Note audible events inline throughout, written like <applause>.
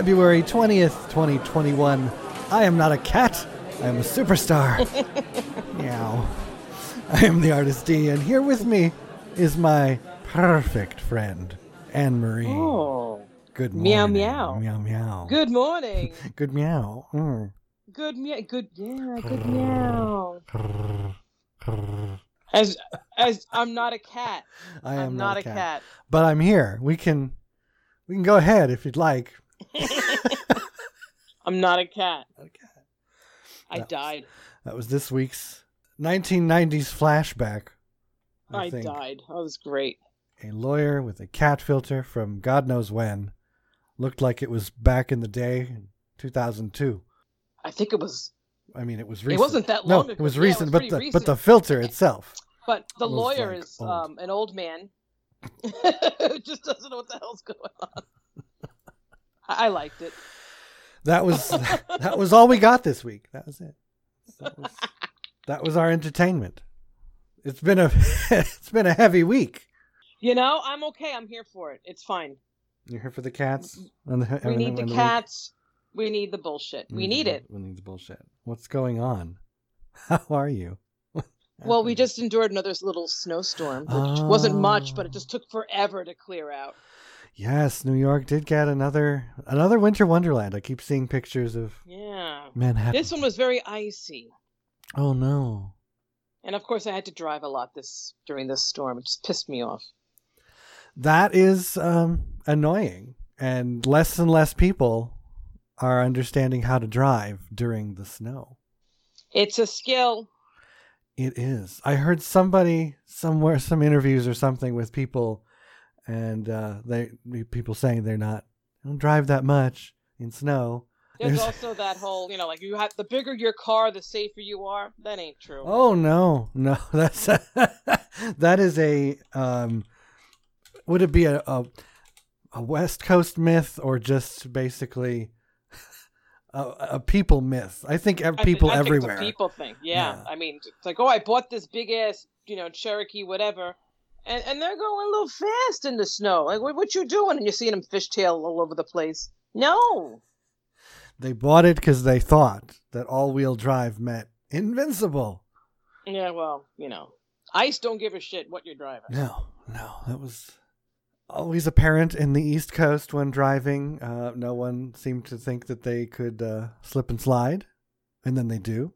February 20th, 2021. I am not a cat, I am a superstar. <laughs> Meow. I am the artist D, and here with me is my perfect friend, Anne Marie. Oh, Good morning. meow. Meow meow. Meow. Good morning. <laughs> Good meow. Mm. Good meow. Good yeah. Good meow. As as I'm not a cat. I am I'm not, a cat. but I'm here. We can we can go ahead if you'd like. <laughs> I'm not a cat. Okay. I No. died. That was this week's 1990s flashback. I, I, died. That was great. a lawyer with a cat filter from God knows when looked like it was back in the day, 2002. I think it was, I mean, it was recent. It wasn't that no, long it was ago. Yeah, it recent, was but the recent. but the filter itself. but the lawyer like, is old. um an old man. <laughs> who just doesn't know what the hell's going on. I, liked it. That was <laughs> that was all we got this week. That was it. That was, that was our entertainment. It's been a <laughs> it's been a heavy week. You know, I'm okay. I'm here for it. It's fine. You're here for the cats. And the, We need the week? cats. We need the bullshit. We need the- it. We need the bullshit. What's going on? <laughs> How are you? Well, we just endured another little snowstorm, which wasn't much, but it Oh. just took forever to clear out. Yes, New York did get another another winter wonderland. I keep seeing pictures of Yeah. Manhattan. This one was very icy. Oh no. And of course I had to drive a lot this during this storm. It just pissed me off. That is um annoying and less and less people are understanding how to drive during the snow. It's a skill. It is. I heard somebody somewhere, some interviews or something with people, and uh, they people saying they're not don't drive that much in snow. There's There's- also that whole, you know, like you have the bigger your car, the safer you are. That ain't true. Oh no, no, <laughs> that's that is a um, would it be a, a a West Coast myth or just basically <laughs> a, a people myth? I think people I think a everywhere. people thing. Yeah. Yeah. I mean, it's like, oh, I bought this big ass, you know, Cherokee, whatever. And, and they're going a little fast in the snow. Like, what, what you doing? And you're seeing them fishtail all over the place. No. They bought it because they thought that all-wheel drive meant invincible. Yeah, well, you know, ice don't give a shit what you're driving. No, no, that was always apparent in the East Coast when driving. Uh, no one seemed to think that they could uh, slip and slide, and then they do.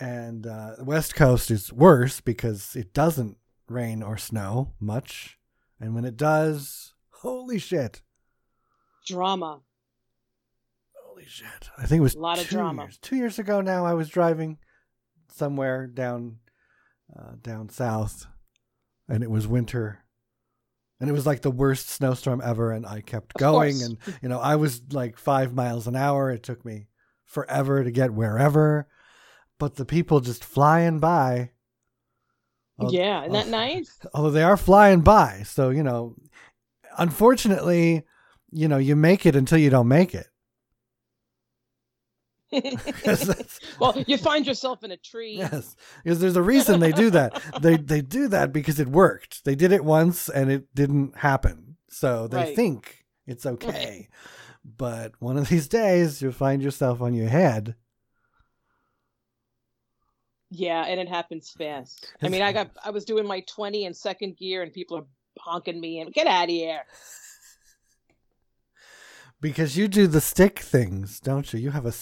And uh, the West Coast is worse because it doesn't rain or snow much, and when it does, holy shit, Drama. holy shit! I think it was A lot of two drama. Years, two years ago now. I was driving somewhere down uh, down south, and it was winter, and it was like the worst snowstorm ever. And I kept going, and you know I was like five miles an hour. It took me forever to get wherever, but the people just flying by. Al- yeah, isn't that nice? <laughs> Although they are flying by, so you know, unfortunately, you know, you make it until you don't make it. <laughs> <laughs> well, you find yourself in a tree. Yes, because there's a reason they do that. they they do that because it worked. They did it once and it didn't happen, so they Right. think it's okay. But one of these days, you'll find yourself on your head. Yeah, and it happens fast. I mean, I got I was doing my 20 in second gear and people are honking me and get out of here. Because you do the stick things, don't you? You have a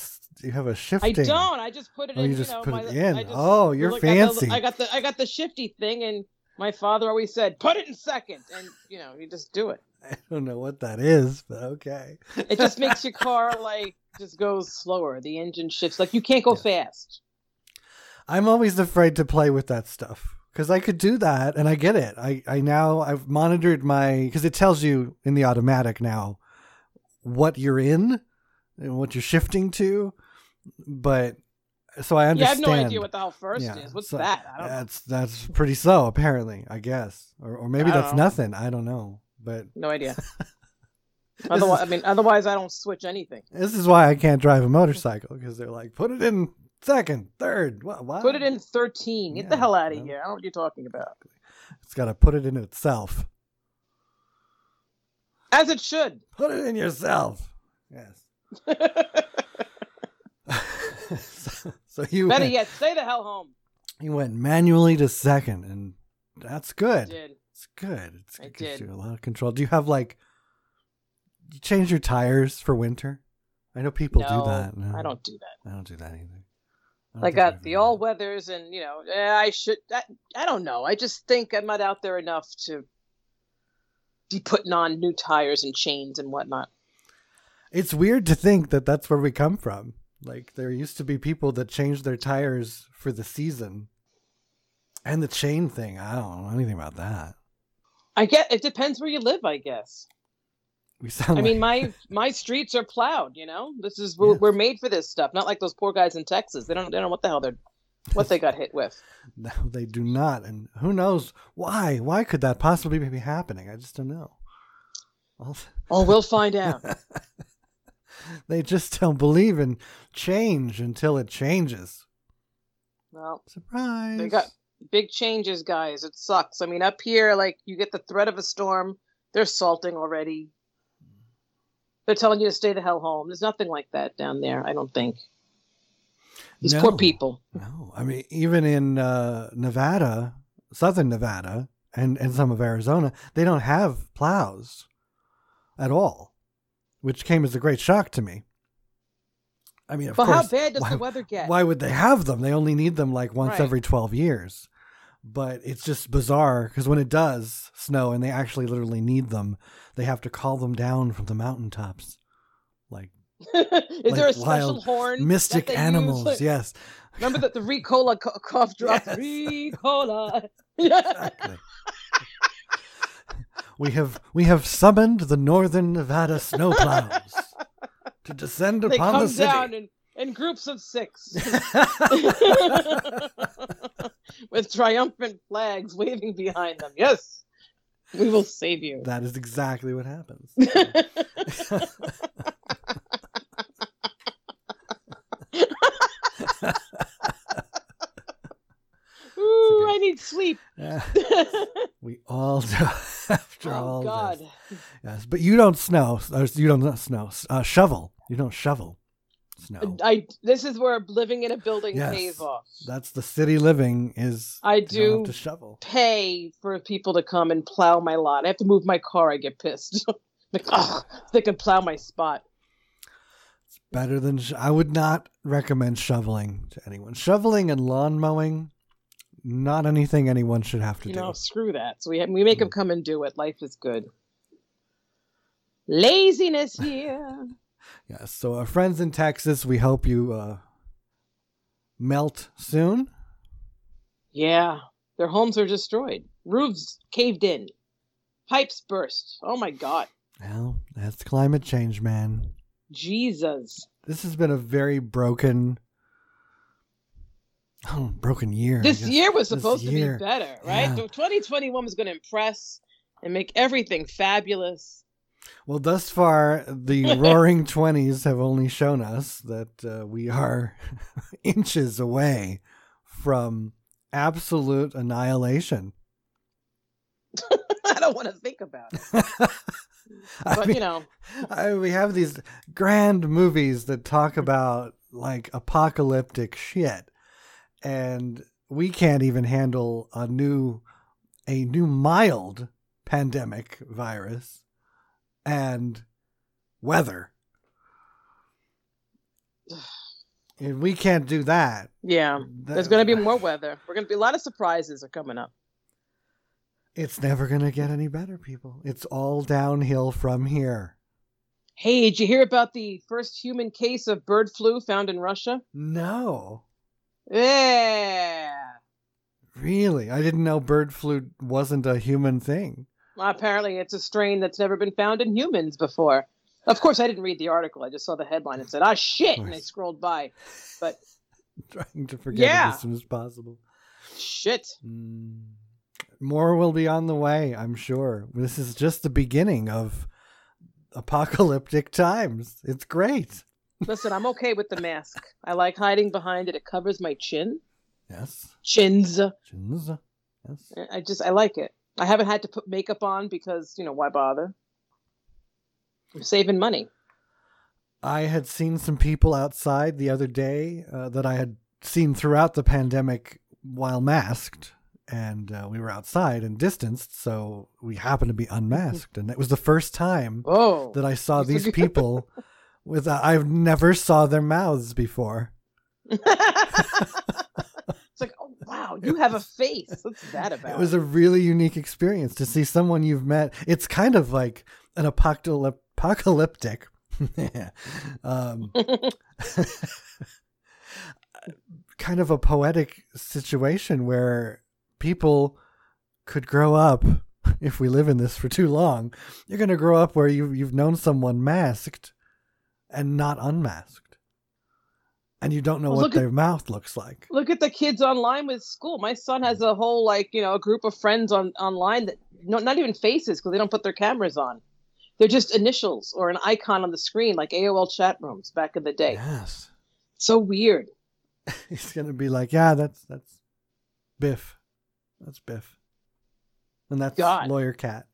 you have a shifting. I don't. I just put it Oh, in. you just know, put my, it in. Just, Oh, you're look, I got the- fancy. I got the I got the shifty thing, and my father always said, "Put it in second. and you know, you just do it. <laughs> I don't know what that is, but okay. It just makes your <laughs> car like just goes slower. The engine shifts. Like you can't go fast. I'm always afraid to play with that stuff because I could do that, and I get it. I I now I've monitored my because it tells you in the automatic now what you're in and what you're shifting to, but so I understand. have no idea what the hell first Yeah, is. What's so that? I don't know. That's that's pretty slow, apparently. I guess, or or maybe that's know. nothing. I don't know, but No idea. <laughs> Otherwise, is- I mean, otherwise I don't switch anything. this is why I can't drive a motorcycle because they're like, put it in second, third. What? what? Put it in 13. Get the hell out of well. here. I don't know what you're talking about. It's got to put it in itself. As it should. Put it in yourself. Yes. <laughs> so, so you Better went, yet, stay the hell home. you went manually to second, and that's good. It's good. It's, I it gives did. you a lot of control. Do you have like you change your tires for winter? I know people no, do that. No, I don't do that. I don't do that either. I, don't I think got the all weathers, and you know, eh, I should. I, I don't know. I just think I'm not out there enough to be putting on new tires and chains and whatnot. It's weird to think that that's where we come from. Like there used to be people that changed their tires for the season, and the chain thing. I don't know anything about that. I get. It depends where you live, I guess. We sound. I mean, my my streets are plowed. You know, this is we're, Yes. we're made for this stuff. Not like those poor guys in Texas. They don't. They don't know what the hell they're, what they got hit with. <laughs> No, they do not, and who knows why? Why could that possibly be happening? I just don't know. Well, Oh, we'll find out. <laughs> they just don't believe in change until it changes. Well, Surprise! they got big changes, guys. It sucks. I mean, up here, like you get the threat of a storm. They're salting already. They're telling you to stay the hell home. There's nothing like that down there. I don't think. These poor people. No, I mean even in uh, Nevada, southern Nevada, and and some of Arizona, they don't have plows at all, which came as a great shock to me. I mean, of But how bad does why, the weather get? why would they have them? They only need them like once Right. every twelve years. But it's just bizarre because when it does snow and they actually literally need them, they have to call them down from the mountaintops, like <laughs> Is there a special wild horn? mystic that they use? animals. Like- <laughs> Yes, Remember that the Ricola co- cough <laughs> drops? Yes. Ricola. exactly. we have we have summoned the northern Nevada snowplows to descend they upon the city. In, groups of six <laughs> <laughs> with triumphant flags waving behind them. Yes, we will save you. that is exactly what happens. <laughs> Ooh, okay. I need sleep. Yeah, we all do after all oh God. this. Yes, but you don't snow. You don't snow. Uh, shovel. You don't shovel snow. I this is where living in a building Yes. pays off. That's the city living is. I have to shovel. pay for people to come and plow my lawn. I have to move my car. I get pissed. <laughs> like, ugh, they can plow my spot. It's better than sh- I would not recommend shoveling to anyone. Shoveling and lawn mowing, not anything anyone should have to You do. know, screw that. So we have, we make them Mm. come and do it. Life is good. Laziness here. Yes. So, our friends in Texas, we hope you uh, melt soon. Yeah, their homes are destroyed. Roofs caved in. Pipes burst. Oh my god. Well, that's climate change, man. Jesus. This has been a very broken, oh, broken year. This year was supposed year. to be better, right? Yeah. 2021 was going to impress and make everything fabulous. Well, thus far, the <laughs> Roaring Twenties have only shown us that uh, we are <laughs> inches away from absolute annihilation. <laughs> I don't want to think about it. But, mean, you know, I, we have these grand movies that talk about like apocalyptic shit, and we can't even handle a new, a new mild pandemic virus, and weather. <sighs> And we can't do that. yeah, there's going to be more weather. We're going to be a lot of surprises are coming up. It's never going to get any better, people. It's all downhill from here. Hey, did you hear about the first human case of bird flu found in Russia? No. Yeah. Really? I didn't know bird flu wasn't a human thing. Apparently, it's a strain that's never been found in humans before. Of course, I didn't read the article. I just saw the headline and said, "Ah, shit!" and I scrolled by. But <laughs> Trying to forget Yeah. it as soon as possible. shit. Mm. More will be on the way, I'm sure. This is just the beginning of apocalyptic times. It's great. Listen, I'm okay with the mask. I like hiding behind it. It covers my chin, Yes. chins. Chins. Yes. I just I like it. I haven't had to put makeup on because you know why bother? I'm saving money. I had seen some people outside the other day uh, that I had seen throughout the pandemic while masked, and uh, we were outside and distanced, so we happened to be unmasked, and it was the first time <laughs> Oh. that I saw <laughs> these people with uh, I've never saw their mouths before. <laughs> wow, you have a <laughs> face. What's that about? It was a really unique experience to see someone you've met. It's kind of like an apocalyp- apocalyptic. <laughs> um, <laughs> kind of a poetic situation where people could grow up if we live in this for too long you're going to grow up where you you've known someone masked and not unmasked and you don't know Well, what look at- their mouth looks like Look at the kids online with school. My son has a whole like you know a group of friends on online that no, not even faces because they don't put their cameras on. They're just initials or an icon on the screen like AOL chat rooms back in the day. yes So weird. he's going to be like yeah that's that's biff that's biff and that's God. lawyer cat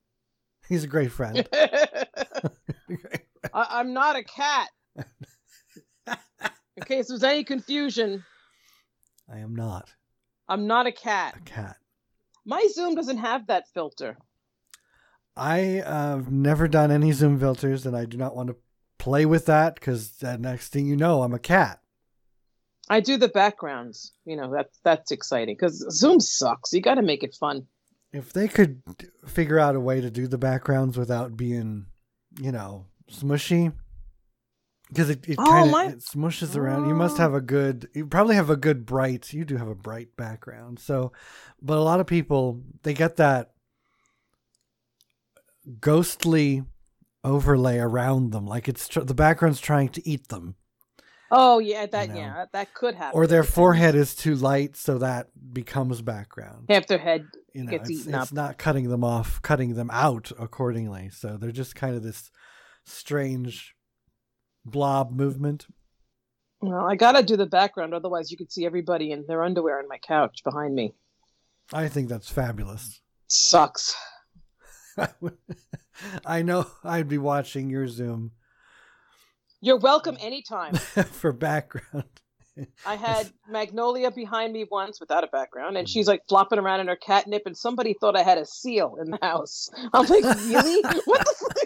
he's a great friend <laughs> <laughs> I, I'm not a cat. <laughs> In case there's any confusion, i am not I'm not a cat. a cat My Zoom doesn't have that filter. I uh, have never done any Zoom filters, and I do not want to play with that because the next thing you know, I'm a cat. I do the backgrounds. You know that's that's exciting because Zoom sucks. You got to make it fun. If they could figure out a way to do the backgrounds without being, you know, smushy, because it, it Oh, kind of my- smushes around. You must Oh. have a good, you probably have a good bright. You do have a bright background, so, but a lot of people they get that ghostly overlay around them, like it's tr- the background's trying to eat them. Oh yeah, that know. yeah, that, that could happen. or their forehead is too light so that becomes background half their head. you know gets it's, eaten it's up. not cutting them off cutting them out accordingly so they're just kind of this strange blob movement Well, I gotta do the background, otherwise you could see everybody in their underwear on my couch behind me. i think that's fabulous Sucks. <laughs> i know i'd be watching your zoom You're welcome anytime. <laughs> for background I had <laughs> Magnolia behind me once without a background, and hmm. she's like flopping around in her catnip, and somebody thought I had a seal in the house. I'm like, really? What the?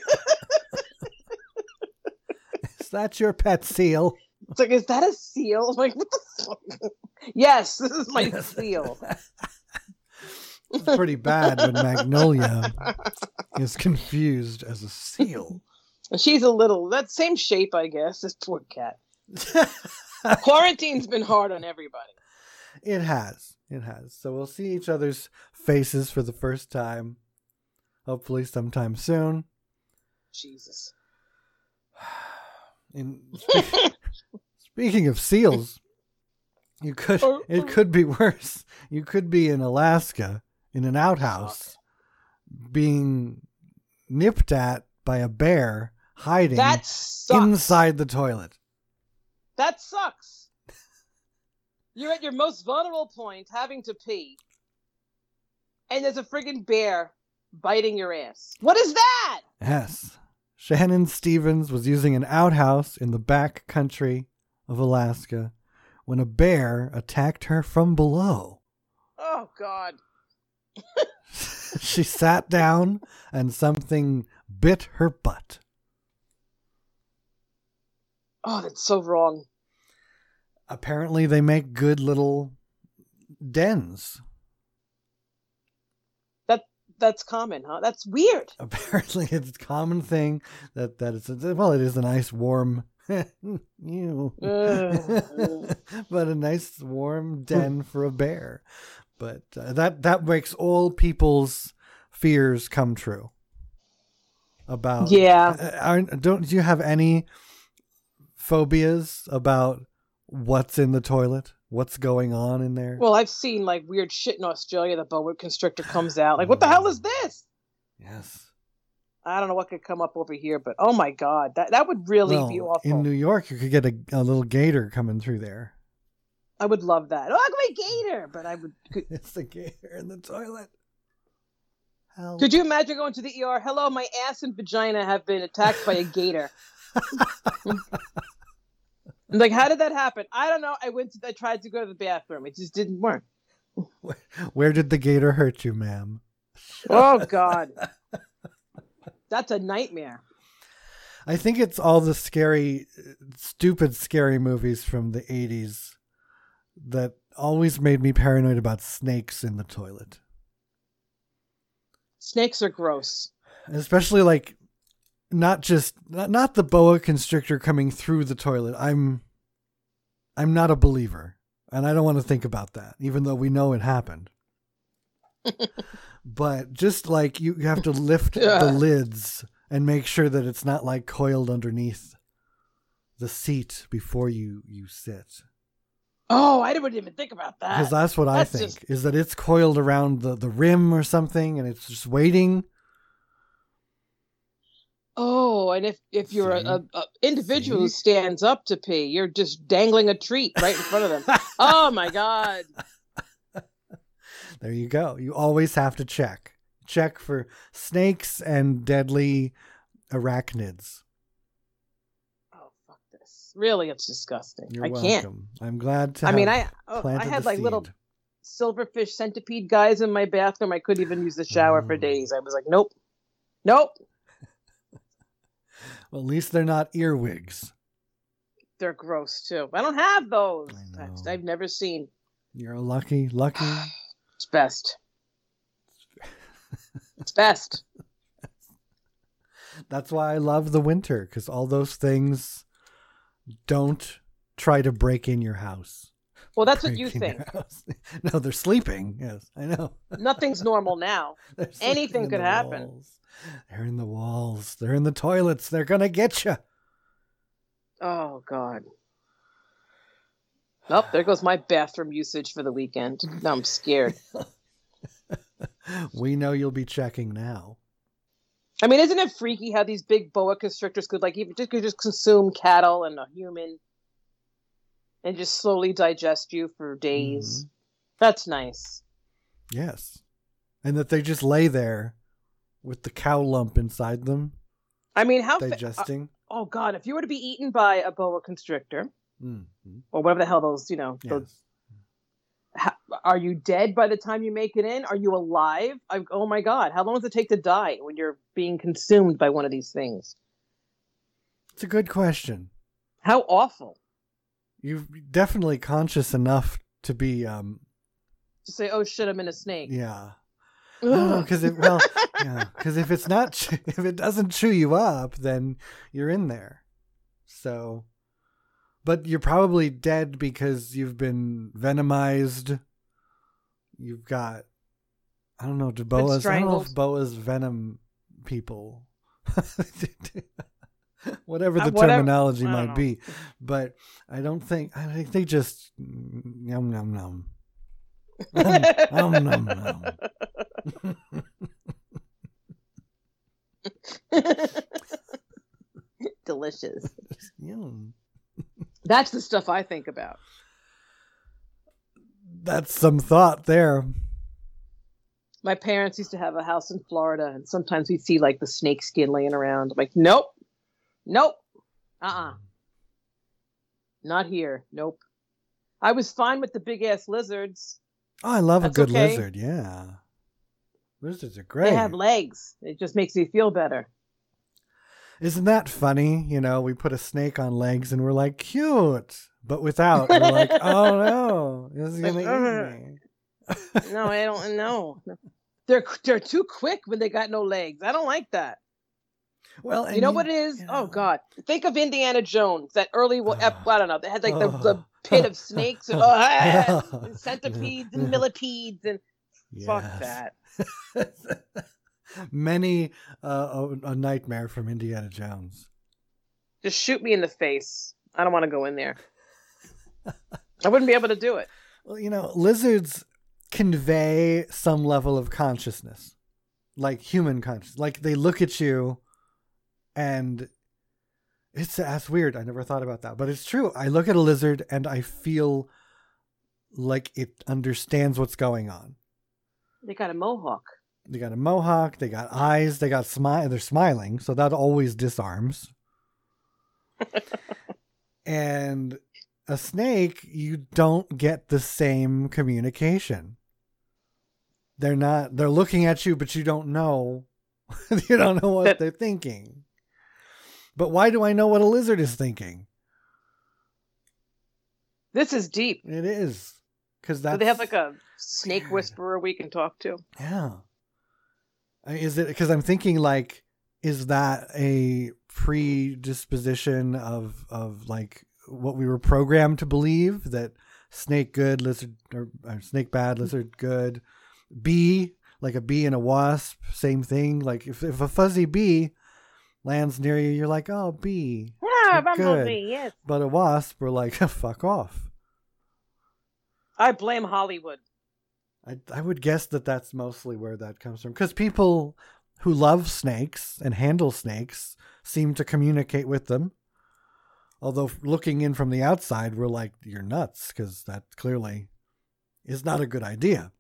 F-? is that your pet seal It's like, is that a seal? I'm like, what the? Fuck? Yes, this is my Yes. seal. it's pretty bad when <laughs> magnolia is confused as a seal She's a little that same shape, I guess. This poor cat. Quarantine's been hard on everybody. It has. It has. So we'll see each other's faces for the first time. Hopefully sometime soon. Jesus. In spe- <laughs> speaking of seals, you could Oh, it could be worse. You could be in Alaska in an outhouse being nipped at by a bear hiding That sucks. inside the toilet. That sucks. You're at your most vulnerable point, having to pee, and there's a friggin' bear biting your ass. What is that? Yes. Shannon Stevens was using an outhouse in the back country of Alaska when a bear attacked her from below. Oh God. <laughs> she sat down and something bit her butt. Oh, that's so wrong. Apparently, they make good little dens. That's common, huh? That's weird. <laughs> Apparently, it's a common thing that that it's a, well, it is a nice warm. <laughs> you, <laughs> but a nice warm den for a bear. But uh, that that makes all people's fears come true. About Yeah. Uh, aren't, don't you have any phobias about what's in the toilet? What's going on in there? Well, I've seen like weird shit in Australia. The boa constrictor comes out. Like, what the hell is this? yes. I don't know what could come up over here, but oh my god, that that would really Well, be awful. in New York, you could get a, a little gator coming through there. I would love that. Oh, a gator, but I would. Could, <laughs> It's the gator in the toilet. Help. could you imagine going to the ER? Hello, my ass and vagina have been attacked by a gator. <laughs> <laughs> Like, how did that happen? I don't know. I went. To, I tried to go to the bathroom. It just didn't work. <laughs> Where did the gator hurt you, ma'am? <laughs> Oh God, that's a nightmare. I think it's all the scary, stupid, scary movies from the 80s that always made me paranoid about snakes in the toilet. Snakes are gross. Especially like not just not, not the boa constrictor coming through the toilet. I'm I'm not a believer and I don't want to think about that even though we know it happened. <laughs> but just like you, you have to lift <laughs> the lids and make sure that it's not like coiled underneath the seat before you you sit. Oh, I didn't even think about that. Because that's what That's I think just- is that it's coiled around the, the rim or something and it's just waiting. Oh, and if if you're a, See? a, a individual who stands up to pee, you're just dangling a treat right in front of them. <laughs> oh my God. <laughs> There you go. You always have to check. Check for snakes and deadly arachnids. Oh fuck this. Really, it's disgusting. You're I welcome. can't. I'm glad to I mean, I oh, I had like little silverfish centipede guys in my bathroom. I couldn't even use the shower for Mm. days. I was like, nope, nope. Well, at least they're not earwigs. They're gross too. I don't have those. I've never seen. You're lucky, lucky. <sighs> It's best. It's best. <laughs> That's why I love the winter because all those things don't try to break in your house. Well, that's what you Break in your think. <laughs> No, they're sleeping. Yes, I know. Nothing's normal now. <laughs> Anything could the happen. walls. They're in the walls. They're in the toilets. They're gonna get you. Oh God. Nope, there goes my bathroom usage for the weekend. Now I'm scared. <laughs> We know you'll be checking now. I mean, isn't it freaky how these big boa constrictors could like even just could just consume cattle and a human and just slowly digest you for days? That's nice. Yes, and that they just lay there with the cow lump inside them, I mean, how? Fa- uh, digesting. oh God, if you were to be eaten by a boa constrictor Mhm. or whatever the hell those, you know, those, Yes. ha- are you dead by the time you make it in? Are you alive? I, oh my God, how long does it take to die when you're being consumed by one of these things? It's a good question. How awful You're definitely conscious enough to be, um, to say, "Oh shit, I'm in a snake." yeah. <laughs> Because it well, yeah, because if it's not, <laughs> if it doesn't chew you up, then you're in there. So, but you're probably dead because you've been venomized. You've got, I don't know, do boas? I don't know if boas venom people. <laughs> Whatever Uh, the whatever- terminology might know. be, but I don't think I think they just yum yum yum. Nom, nom, nom. Delicious. <laughs> Yum. That's the stuff I think about. That's some thought there. My parents used to have a house in Florida, and sometimes we'd see like the snake skin laying around. I'm like, nope, nope, uh uh Not here. Nope. I was fine with the big ass lizards. Oh, I love That's a good okay. lizard. Yeah, lizards are great. They have legs. It just makes me feel better. Isn't that funny? You know, we put a snake on legs and we're like cute, but without, we're like, oh <laughs> no, this is gonna eat me. No, I don't know. They're they're too quick when they got no legs. I don't like that. Well, and you know what it is? Oh. God! Think of Indiana Jones. That early, ep- I don't know. They had like the, the Oh. <laughs> pit of snakes and, <laughs> ah, and centipedes and millipedes and fuck that. <laughs> Many uh, a, a nightmare from Indiana Jones. Just shoot me in the face. I don't want to go in there. I wouldn't be able to do it. Well, you know, lizards convey some level of consciousness, like human consciousness. Like they look at you, and it's that's weird. I never thought about that, but it's true. I look at a lizard and I feel like it understands what's going on. They got a mohawk. They got a mohawk. They got eyes. They got smile. They're smiling, so that always disarms. <laughs> and a snake, you don't get the same communication. They're not. They're looking at you, but you don't know. <laughs> you don't know what they're thinking. But why do I know what a lizard is thinking? This is deep. It is because Do that's they have like a snake weird. whisperer we can talk to? Yeah. Is it because I'm thinking like, is that a predisposition of of like what we were programmed to believe that snake good, lizard or, or snake bad, lizard good, bee like a bee and a wasp, same thing. Like if if a fuzzy bee lands near you, you're like, oh bee, Good. bumblebee. Yes. but a wasp, we're like, <laughs> fuck off. I blame Hollywood. I I would guess that that's mostly where that comes from because people who love snakes and handle snakes seem to communicate with them. Although looking in from the outside, we're like, "You're nuts," because that clearly is not a good idea.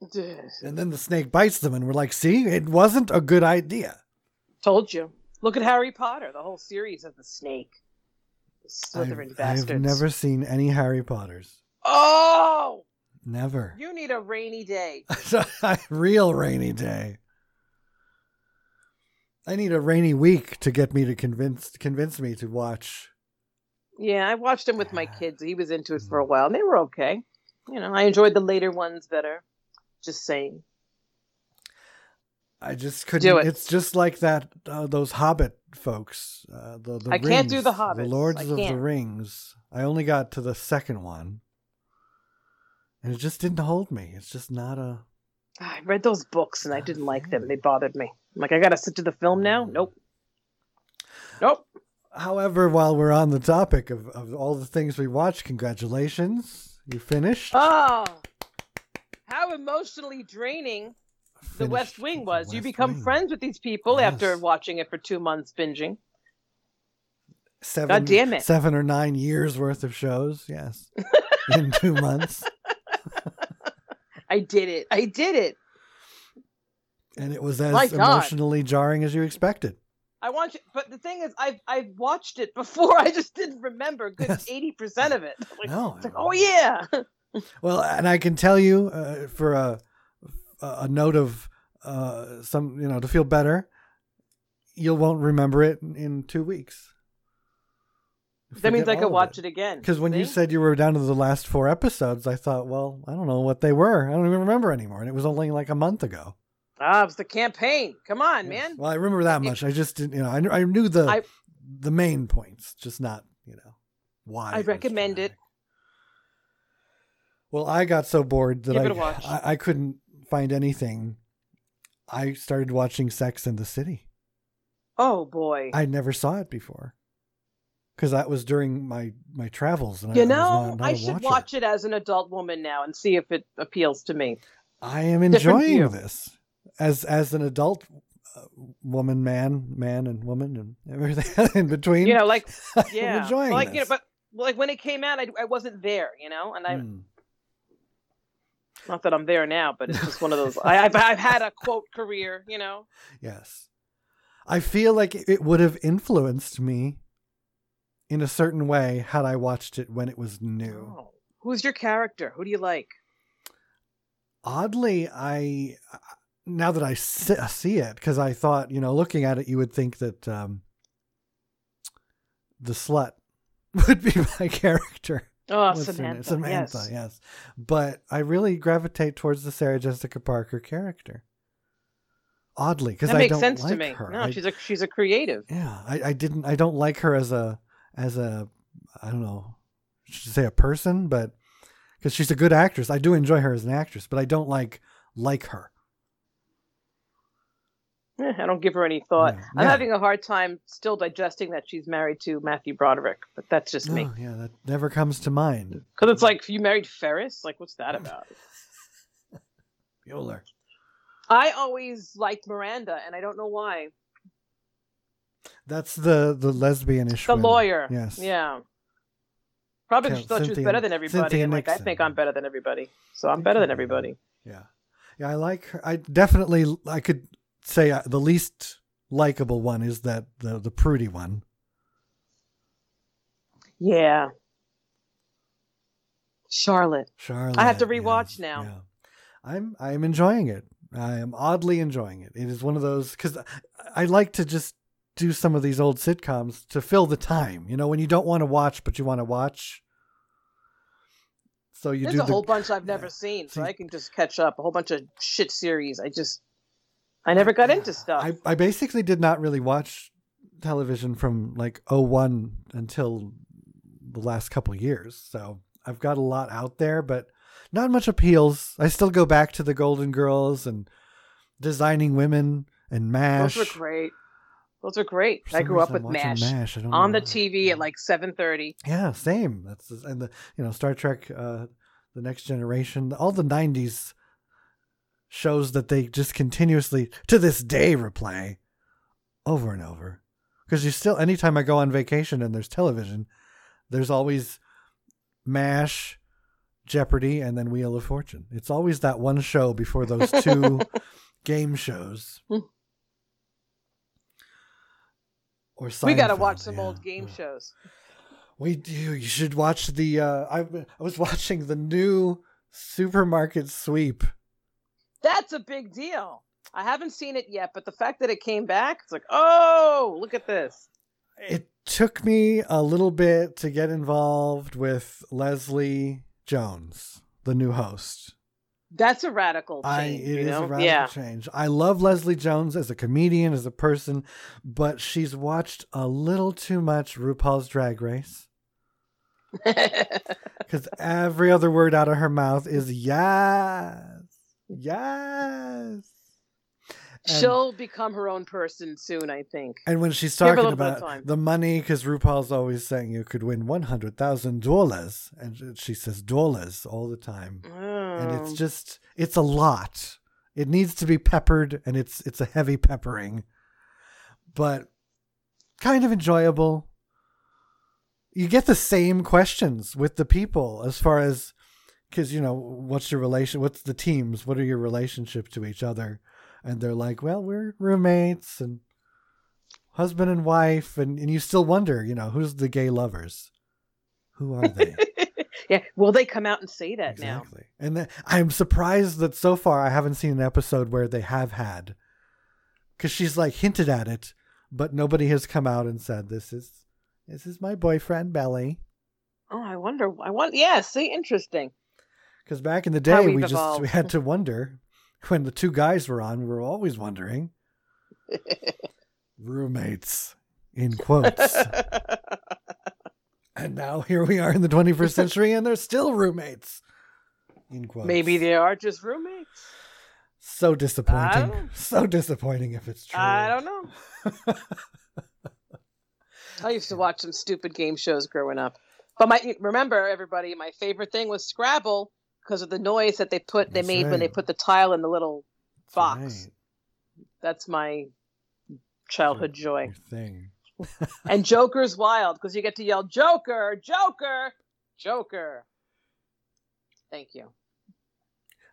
<laughs> And then the snake bites them, and we're like, "See, it wasn't a good idea." Told you. Look at Harry Potter, the whole series of the snake. The Slytherin I've, bastards. I've never seen any Harry Potters. Oh, Never. you need a rainy day. <laughs> Real rainy day. I need a rainy week to get me to convince convince me to watch. Yeah, I watched him with my kids. He was into it for a while, and they were okay. You know, I enjoyed the later ones better. Just saying. I just couldn't. Do it. It's just like that. Uh, those Hobbit folks. Uh, the, the I can't do Rings, the The Lords of the. Rings. I only got to the second one, and it just didn't hold me. It's just not a. I read those books and I didn't like them. They bothered me. I'm like, I gotta sit to the film now? Nope. Nope. However, while we're on the topic of, of all the things we watched, congratulations, you finished. Oh, how emotionally draining the West Wing was. you become Wing. friends with these people after watching it for two months binging. Seven, God damn it. Seven or nine years worth of shows, yes, <laughs> in two months, <laughs> I did it. I did it. and it was as emotionally jarring as you expected. I want you, but the thing is, I've I've watched it before. <laughs> I just didn't remember good Yes. eighty percent of it. Like, No, it's like, oh yeah, Well, and I can tell you uh, for a a note of uh, some, you know, to feel better, you won't remember it in, in two weeks. that means I could watch it, again. Because when you said you were down to the last four episodes, I thought, well, I don't know what they were. I don't even remember anymore, and it was only like a month ago. ah, it was the campaign. Come on, Yes. man. Well, I remember that much. I just didn't, you know, I, knew- I knew the I- the main points, just not, you know, why. I it recommend it. Well, I got so bored that I, it. I I couldn't find anything. I started watching Sex in the City. Oh boy. I never saw it before because that was during my my travels. And you I, know, not- not I should watcher. watch it as an adult woman now and see if it appeals to me. I am enjoying this as as an adult uh, woman, man, man, and woman, and everything <laughs> in between. You know, like <laughs> I'm yeah, enjoying like you know, but like when it came out, I, I wasn't there. You know, and I Hmm. Not that I'm there now, but it's just one of those. <laughs> I, I've I've had a quote career. You know, Yes. I feel like it would have influenced me in a certain way had I watched it when it was new. Oh. who's your character? Who do you like? Oddly, I now that I see, see it because I thought, you know, looking at it, you would think that um, the slut <laughs> would be my character. Oh, What's? Samantha. Samantha, yes. yes. But I really gravitate towards the Sarah Jessica Parker character. Oddly, because I don't sense like to me. her. No, I- she's a she's a creative. Yeah, I, I didn't. I don't like her as a as a I don't know. I should say a person, but because she's a good actress, I do enjoy her as an actress, but I don't like like her. Eh, I don't give her any thought. Yeah. I'm Yeah. having a hard time still digesting that she's married to Matthew Broderick, but that's just me. Oh, yeah, that never comes to mind. Because it's like you married Ferris. Like, what's that about? <laughs> Bueller. I always liked Miranda, and I don't know why. That's the the lesbian issue. The lawyer. Yes. Yeah. Probably just thought she was better than everybody. Cynthia and like, I think I'm better than everybody. So I'm better than everybody. Yeah, yeah. I like her. I definitely. I could say uh, the least likable one is that the the prudy one, Yeah. Charlotte. Charlotte. I have to rewatch yes, now. yeah. I'm I'm enjoying it. I am oddly enjoying it. It is one of those because I like to just do some of these old sitcoms to fill the time. You know, when you don't want to watch but you want to watch. So you There's do a the, whole bunch I've never seen, so See- I can just catch up. A whole bunch of shit series. I just, I never got into <sighs> stuff. I, I basically did not really watch television from like 01 until the last couple years. So I've got a lot out there, but not much appeals. I still go back to the Golden Girls and Designing Women and MASH. Those were great. Those are great. I grew up with I'm watching MASH, I don't on know the why. TV at like seven thirty. Yeah, same. That's and the you know Star Trek, uh, the Next Generation, all the '90s shows that they just continuously to this day replay over and over. Because you still, anytime I go on vacation and there's television, there's always MASH, Jeopardy, and then Wheel of Fortune. It's always that one show before those two <laughs> game shows. Hmm. Or We got to watch some yeah. old game Yeah. shows. We do. You should watch the. Uh, I I was <laughs> watching the new supermarket sweep. That's a big deal. I haven't seen it yet, but the fact that it came back, it's like, oh, look at this. It took me a little bit to get involved with Leslie Jones, the new host. That's a radical I change. it you is know? a radical yeah. change. I love Leslie Jones as a comedian, as a person, but she's watched a little too much RuPaul's Drag Race <laughs> because every other word out of her mouth is yes, yes. And- She'll become her own person soon, I think. And when she's Give her a talking little bit of about the money, because RuPaul's always saying you could win one hundred thousand dollars, and she says dollars all the time, and it's Oh. just it's a lot. It needs to be peppered, and it's it's a heavy peppering, but kind of enjoyable. You get the same questions with the people as far as because you know what's your relation, what's the teams, what are your relationship to each other, and they're like, well, we're roommates and husband and wife, and and you still wonder, you know, who's the gay lovers, who are they? <laughs> yeah. Will they come out and say that now? Exactly. And th- I'm surprised that so far I haven't seen an episode where they have had. Because she's like hinted at it, but nobody has come out and said, this is this is my boyfriend, Belly. Oh, I wonder. I want. Yeah. See, interesting. Because back in the day, we've just evolved. we had to wonder. <laughs> When the two guys were on, we were always wondering. <laughs> Roommates, in quotes. <laughs> and now here we are in the 21st century, and they're still roommates. In quotes. Maybe they are just roommates. So disappointing. So disappointing if it's true. I don't know. I used to watch some stupid game shows growing up. But my remember everybody, my favorite thing was Scrabble because of the noise that they put they That's made when they put the tile in the little box. right. That's my childhood Your- joy. your thing. <laughs> And Joker's wild because you get to yell Joker, Joker, Joker. Thank you. I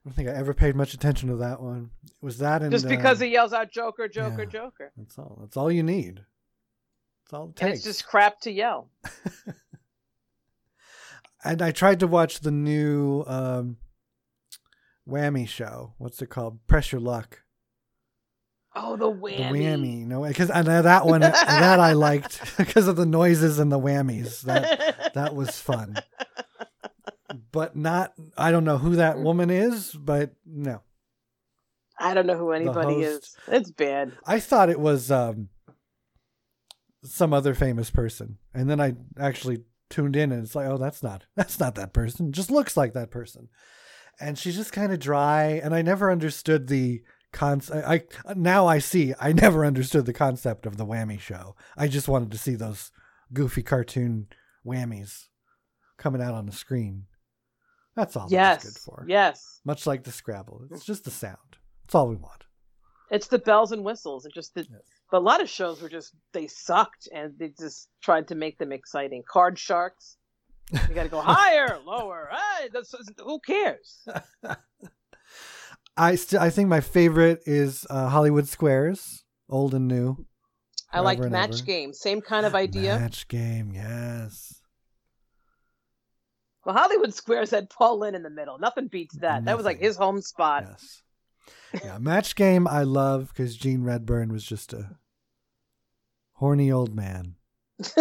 don't think I ever paid much attention to that one. Was that in Just because uh, he yells out Joker, Joker, yeah. Joker. That's all. That's all you need. That's all it And it's just crap to yell. <laughs> And I tried to watch the new um, Whammy show. What's it called? Press Your Luck. Oh, the whammy. The whammy, no, because that one that I liked <laughs> because of the noises and the whammies. That that was fun, but not. I don't know who that woman is, but no, I don't know who anybody is. It's bad. I thought it was um, some other famous person, and then I actually tuned in, and it's like, oh, that's not <laughs> that's not that person. It just looks like that person, and she's just kind of dry, and I never understood the concept. I now I see. I never understood the concept of the whammy show. I just wanted to see those goofy cartoon whammies coming out on the screen. That's all. yes. That's good for. Yes. Much like the Scrabble, it's just the sound. That's all we want. It's the bells and whistles. It just the, Yes. But a lot of shows were just they sucked and they just tried to make them exciting. Card sharks. You got to go <laughs> higher, lower. Hey, who cares? <laughs> I still I think my favorite is uh, Hollywood Squares, old and new. I like match game. Same kind of idea. Match game, yes. Well, Hollywood Squares had Paul Lynde in the middle. Nothing beats that. That was like his home spot. Yes. Yeah, match game I love because Gene Rayburn was just a horny old man. <laughs>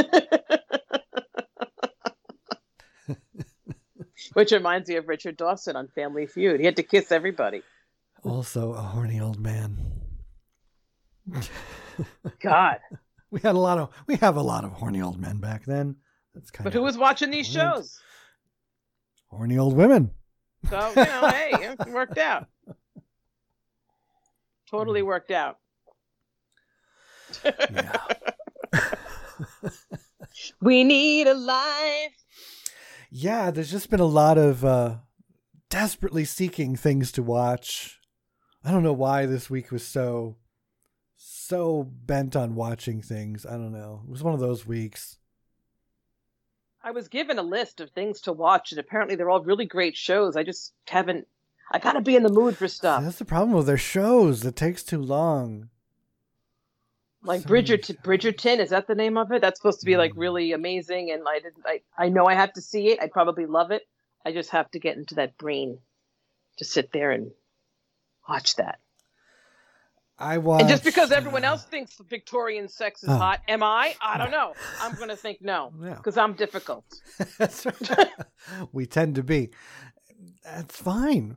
Which reminds me of Richard Dawson on Family Feud. He had to kiss everybody. Also a horny old man. <laughs> God. We had a lot of we have a lot of horny old men back then. That's kind But of who was watching these Weird. shows? horny old women. So, you know, hey, it worked out. Totally worked out. Yeah. <laughs> <laughs> We need a life. yeah, there's just been a lot of uh desperately seeking things to watch. I don't know why this week was so so bent on watching things. I don't know. It was one of those weeks. I was given a list of things to watch, and apparently they're all really great shows. I just haven't. I gotta be in the mood for stuff. That's the problem with their shows. It takes too long. like so Bridgerton. Bridgerton is that the name of it? That's supposed to be like really amazing, and I didn't. I I know I have to see it. I probably love it. I just have to get into that brain to sit there and watch that. I watched and just because everyone uh, else thinks Victorian sex is Oh. hot, am I? I don't know. I'm gonna think no <laughs> Yeah. because I'm difficult. <laughs> <laughs> We tend to be. That's fine.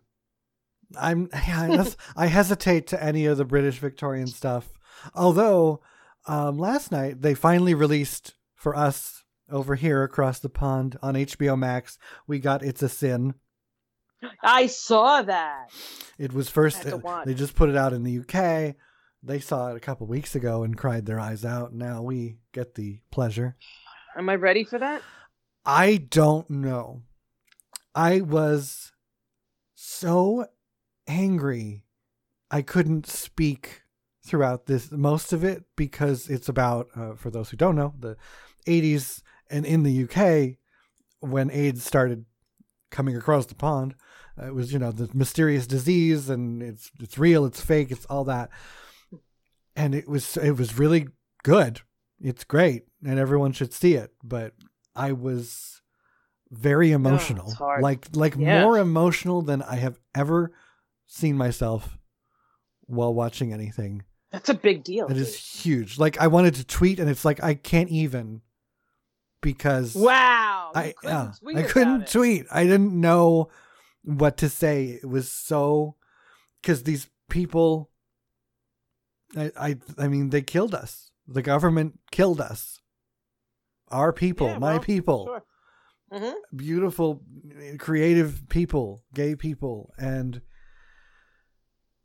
I'm. <laughs> That's, I hesitate to any of the British Victorian stuff. Although, um, last night they finally released for us over here across the pond on HBO Max. We got "It's a Sin." I saw that. It was first. To uh. They just put it out in the UK. They saw it a couple weeks ago and cried their eyes out. Now we get the pleasure. Am I ready for that? I don't know. I was so angry. I couldn't speak throughout this most of it because it's about uh, for those who don't know the 80s and in the UK when AIDS started coming across the pond uh, it was you know the mysterious disease and it's it's real it's fake it's all that and it was it was really good it's great and everyone should see it but I was very emotional hard. like like Yeah. more emotional than I have ever seen myself while watching anything That's a big deal. It is huge. Like I wanted to tweet, and it's like I can't even because Wow. I couldn't I couldn't tweet. I didn't know what to say. It was so because these people, I, I I mean, they killed us. The government killed us. Our people, Yeah, my well, people, Sure. hmm beautiful, creative people, gay people, and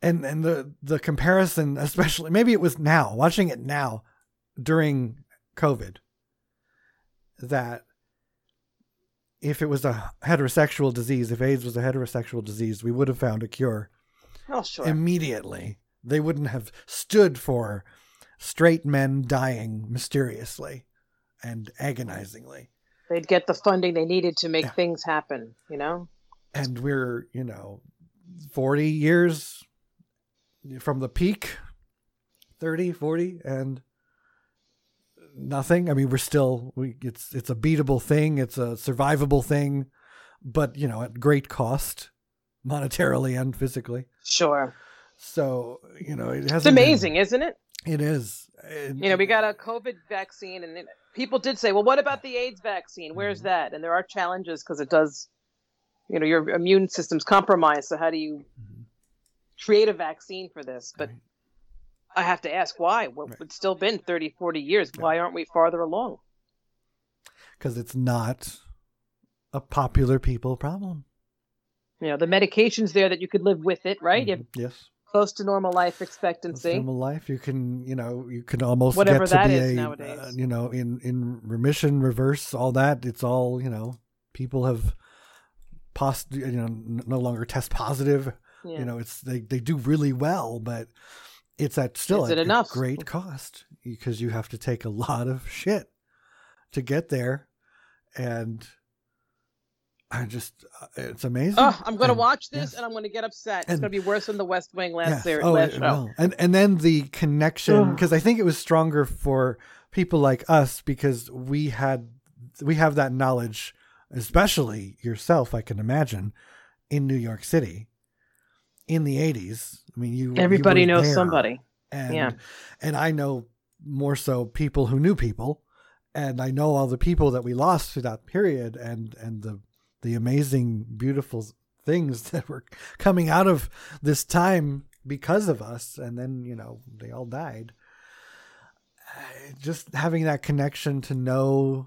and and the the comparison, especially maybe it was now watching it now during COVID, that if it was a heterosexual disease, if AIDS was a heterosexual disease, we would have found a cure Oh, sure. immediately. They wouldn't have stood for straight men dying mysteriously and agonizingly. They'd get the funding they needed to make Yeah. things happen. You know. and we're you know 40 years from the peak 30 40 and nothing i mean we're still we it's it's a beatable thing it's a survivable thing but you know at great cost monetarily and physically Sure. so you know it It's hasn't been- amazing, isn't it? it is And- You know, we got a COVID vaccine, and people did say, "Well, what about the AIDS vaccine? Where's Mhm. that?" And there are challenges because it does, you know, your immune system's compromised. So how do you Mhm. Create a vaccine for this? But Right. I have to ask why. Well, Right. It's still been 30, 40 years. Why aren't we farther along? because it's not a popular people problem You know, the medication's there that you could live with it, right? Mhm. yes close to normal life expectancy. normal life you can you know you can almost Whatever get to be a nowadays. uh, you know in in remission reverse all that it's all you know people have pos you know no longer test positive Yeah. you know it's they they do really well but it's at still Is at a great cost because you have to take a lot of shit to get there and I just uh, it's amazing Oh, I'm going to watch this yes. and I'm going to get upset. And- it's going to be worse than the West Wing last, Yes. ser- Oh, last it show. And and then the connection because I think it was stronger for people like us because we had we have that knowledge especially yourself, I can imagine, in New York City in the 80s. I mean, you Everybody you knows there, somebody. And, Yeah. And I know more so people who knew people, and I know all the people that we lost through that period, and and the the amazing, beautiful things <laughs> that were coming out of this time because of us, and then you know they all died. Uh, Just having that connection to know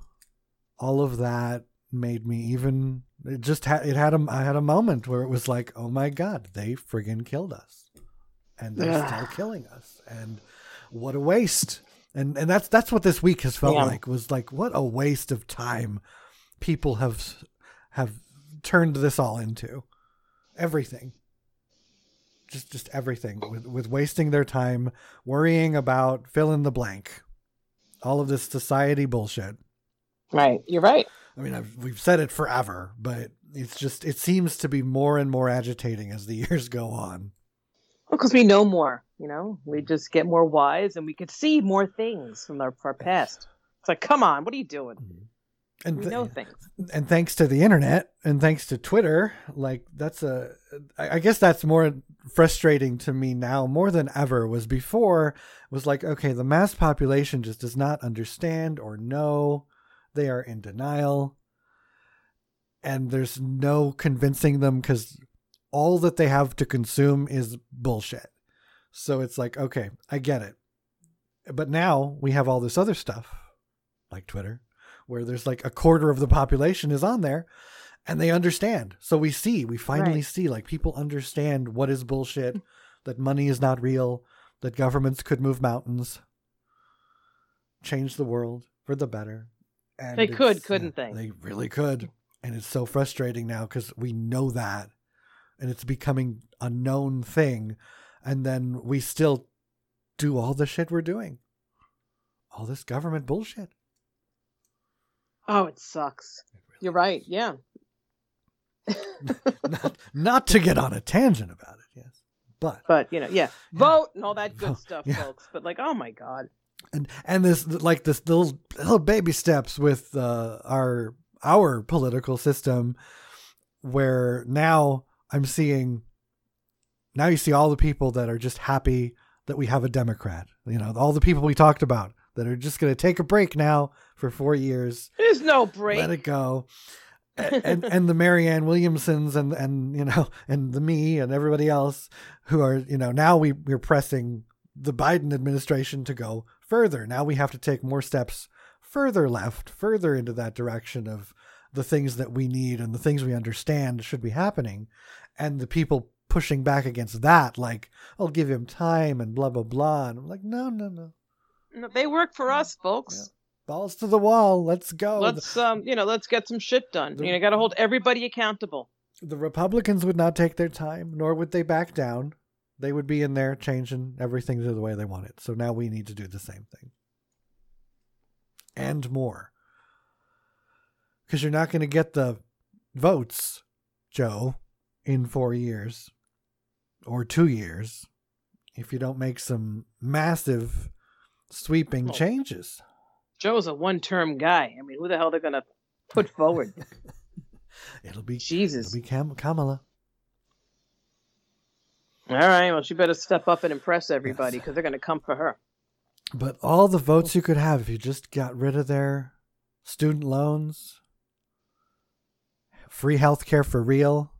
all of that made me even. It just had it had a I had a moment where it was like, oh my god, they friggin' killed us, and they're Ugh. still killing us, and what a waste. And and that's that's what this week has felt Yeah. like was like what a waste of time people have have turned this all into everything just just everything with with wasting their time worrying about fill in the blank all of this society bullshit Right. You're right. I mean I've, we've said it forever but it's just it seems to be more and more agitating as the <laughs> years go on Because we know more, you know, we just get more wise and we could see more things from our, our past. It's like, come on, what are you doing? Mm-hmm. and We th- know things. and thanks to the internet and thanks to Twitter, like that's a I guess that's more frustrating to me now more than ever was before was like, okay, the mass population just does not understand or know. They are in denial. And there's no convincing them because all that they have to consume is bullshit. So it's like, okay, I get it. But now we have all this other stuff like Twitter where there's like a quarter of the population is on there and they understand. So we see, we finally Right. see like people understand what is bullshit, <laughs> that money is not real, that governments could move mountains, change the world for the better. And They could, couldn't they? They really could. And it's so frustrating now because we know that and it's becoming a known thing. And then we still do all the shit we're doing. All this government bullshit. Oh, it sucks. You're right. Yeah. <laughs> not, not to get on a tangent about it, yes. But But, you know, yeah. Vote and all that good Vote, stuff, yeah. folks. But, like, oh my God. And and this like this little little baby steps with uh, our our political system where now I'm seeing now you see all the people that are just happy that we have a Democrat. You know, all the people we talked about that are just going to take a break now for 4 years There's no break. let it go. <laughs> And and the Marianne Williamsons and and you know and the me and everybody else who are you know now we we're pressing the Biden administration to go further. Now we have to take more steps further left, further into that direction of the things that we need and the things we understand should be happening. And the people pushing back against that, like, I'll give him time and blah blah blah. And I'm like, no, no, no. No, They work for us, folks. Balls to the wall. Let's go. Let's, um, you know, let's get some shit done. The- You know, got to hold everybody accountable. the Republicans would not take their time, nor would they back down. They would be in there changing everything to the way they want it. So now we need to do the same thing. And more. Because you're not going to get the votes, Joe, in four years or two years if you don't make some massive sweeping Oh. changes. Joe's a one-term guy. I mean, who the hell they're gonna put forward? <laughs> It'll be, Jesus. it'll be Kam- Kamala. All right. Well, she better step up and impress everybody because they're gonna come for her. But all the votes you could have if you just got rid of their student loans, free health care for real,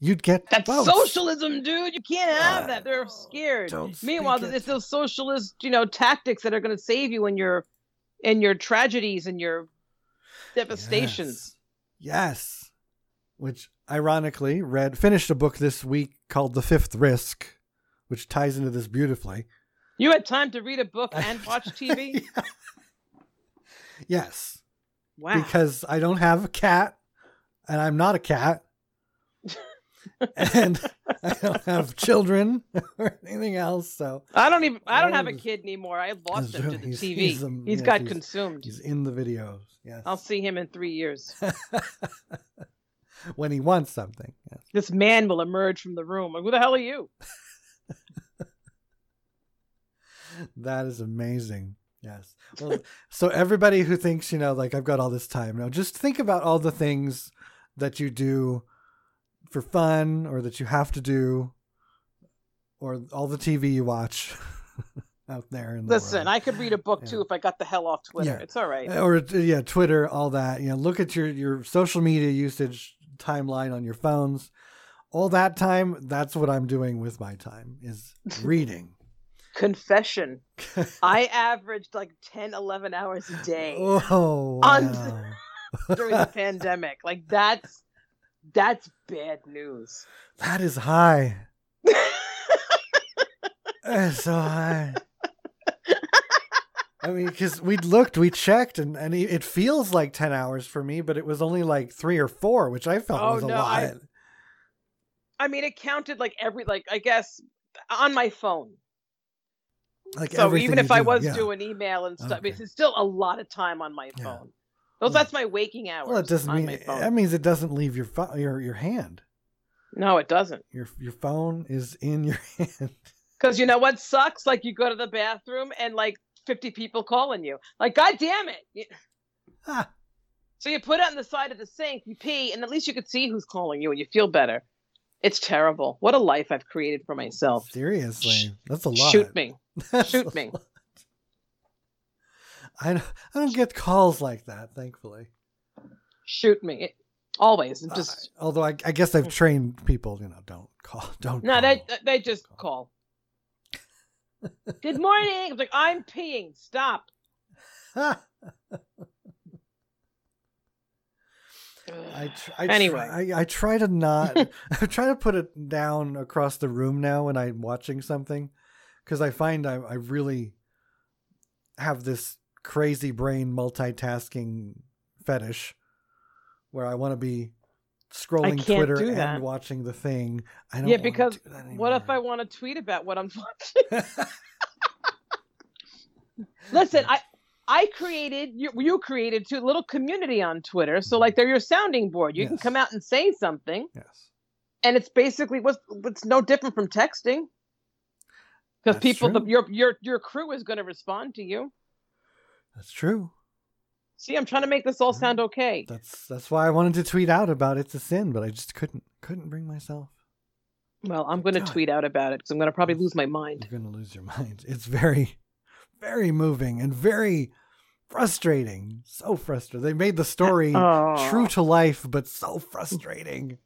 you'd get That's votes. socialism, dude. You can't have I that. They're scared. Meanwhile, speak it's those socialist, you know, tactics that are going to save you in your, in your tragedies and your devastations. Yes. Yes. Which ironically read finished a book this week called The Fifth Risk, which ties into this beautifully. You had time to read a book <laughs> and watch TV. <laughs> yes. Wow. Because I don't have a cat and I'm not a cat. <laughs> and I don't have children or anything else, so I don't even. I don't have a kid anymore. I lost him to the he's- TV. he's, um, he's yes, got he's- consumed. he's in the videos. Yes. I'll see him in three years. <laughs> when he wants something. Yes. this man will emerge from the room. Like, who the hell are you? <laughs> That is amazing. Yes. Well, <laughs> so everybody who thinks, you know, like I've got all this time, now, just think about all the things that you do for fun or that you have to do or all the TV you watch out there. In the Listen. I could read a book Yeah. too if I got the hell off Twitter. Yeah. It's all right. or yeah, Twitter, all that. You know, look at your your social media usage timeline on your phones. All that time, that's what I'm doing with my time is <laughs> reading. Confession. <laughs> I averaged like 10, 11 hours a day oh, On- wow. <laughs> during the pandemic. Like that's that's bad news. that is high. So high. I mean, because we looked, we checked, and, and it feels like 10 hours for me, but it was only like three or four, which I felt Oh, was a no, lot. I- I mean, it counted like every like I guess on my phone. like so even if I was yeah. doing email and stuff, Okay. it's still a lot of time on my phone. Yeah. that's my waking hours. Well, it doesn't mean my phone. that means it doesn't leave your phone, your your hand. no, it doesn't. Your your phone is in your <laughs> hand. Because you know what sucks? Like you go to the bathroom and like 50 people calling you. Like, God damn it. Ah, So you put it on the side of the sink, you pee, and at least you could see who's calling you and you feel better. It's terrible. What a life I've created for myself. seriously, that's a lot. Shoot me. <laughs> That's Shoot me. lot. I don't, I don't get calls like that, thankfully. Shoot me. It- always. Just Uh, although I, I guess I've trained people, you know, don't call, <laughs> don't. No, call. they they just call. Good morning. I'm like, I'm peeing. Stop. I, tr- I Anyway. I, I try to not. <laughs> I try to put it down across the room now when I'm watching something, because I find I, I really have this crazy brain multitasking fetish, where I want to be scrolling Twitter and watching the thing. I don't. Yeah, because What if I want to tweet about what I'm <laughs> watching? Listen, I <laughs> I created you you created too a little community on Twitter. So like they're your sounding board. You can come out and say something, yes. and it's basically what's what's no different from texting. Because people, the, your your your crew is going to respond to you. That's true. See, I'm trying to make this all sound okay. That's that's why I wanted to tweet out about it's a sin, but I just couldn't couldn't bring myself. Well, I'm going to tweet out about it because I'm going to probably lose my mind. You're gonna lose your mind. <laughs> It's very, very moving and very frustrating. So frustrating. They made the story <laughs> Oh. true to life, but so frustrating.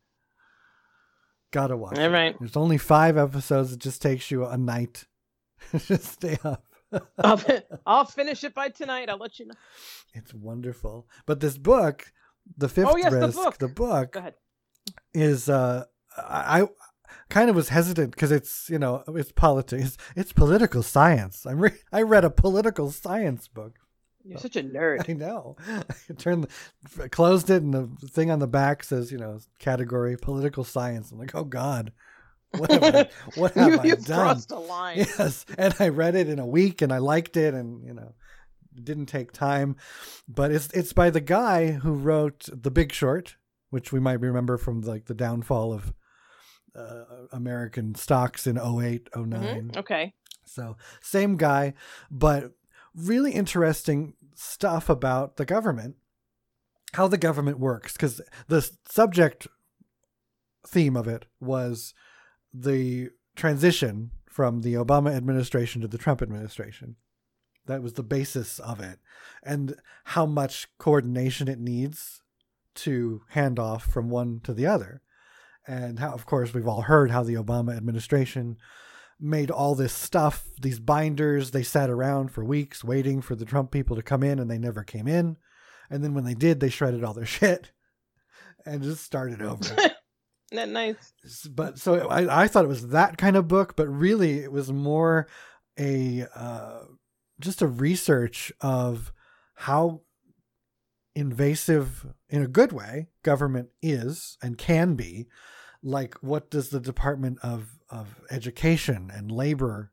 Gotta watch. All it. right. There's only five episodes. It just takes you a night <laughs> to stay up. I'll, I'll finish it by tonight. I'll let you know. It's wonderful. But this book, the fifth Oh, yes, the book. the book is uh I, kind of was hesitant because it's you know it's politics it's political science I re- I read a political science book You're such a nerd. I know <laughs> I turned the, closed it and the thing on the back says you know category political science I'm like oh god what have I, <laughs> what have you I you done crossed a line. yes and I read it in a week and I liked it and you know it didn't take time but it's it's by the guy who wrote The Big Short which we might remember from like the downfall of uh, American stocks in 08 09 Mhm. Okay. so same guy but really interesting stuff about the government how the government works because the subject theme of it was the transition from the Obama administration to the Trump administration. That was the basis of it, and how much coordination it needs to hand off from one to the other. And how, of course, we've all heard how the Obama administration made all this stuff, these binders. They sat around for weeks waiting for the Trump people to come in, and they never came in. And then when they did, they shredded all their <laughs> shit and just started over <laughs> that nice? but so I, I thought it was that kind of book, but really it was more a uh, just a research of how invasive, in a good way, government is and can be. Like, what does the Department of of Education and Labor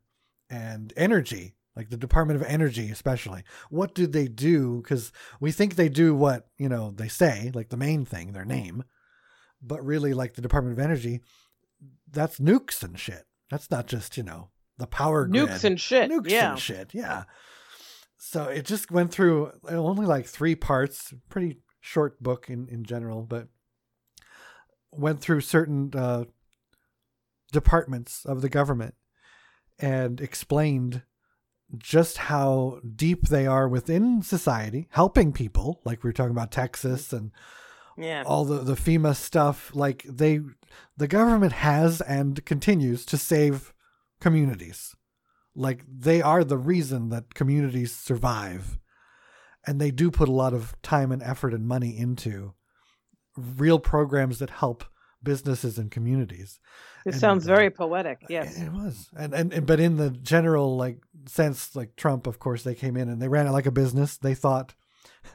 and Energy, like the Department of Energy especially, what do they do? Because we think they do what you know they say, like the main thing, their name but really like the Department of Energy, that's nukes and shit. That's not just, you know, the power grid. Nukes and shit. Nukes yeah. and shit, yeah. so it just went through only like three parts, pretty short book in, in general, but went through certain uh, departments of the government and explained just how deep they are within society, helping people, like we were talking about Texas and Yeah. all the, the FEMA stuff. Like they, the government has and continues to save communities. Like they are the reason that communities survive. And they do put a lot of time and effort and money into real programs that help businesses and communities. It and, sounds uh, very poetic. Yes. It was. And, and and but in the general like sense, like Trump, of course, they came in and they ran it like a business. They thought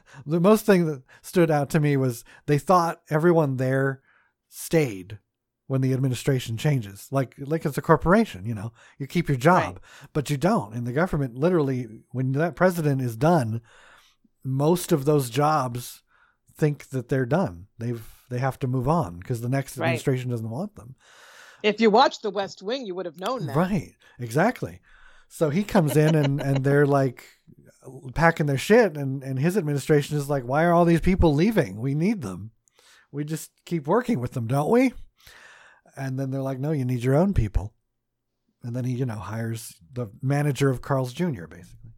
<laughs> the most thing that stood out to me was they thought everyone there stayed when the administration changes. Like like it's a corporation, you know. You keep your job, but you don't. In the government, literally when that president is done, most of those jobs think that they're done. They've they have to move on because the next Right. administration doesn't want them. If you watched The West Wing, you would have known that. Right. Exactly. So he comes in and, and they're like packing their shit and, and his administration is like, why are all these people leaving? We need them. We just keep working with them, don't we? And then they're like, no, you need your own people. And then he, you know, hires the manager of Carl's Jr. basically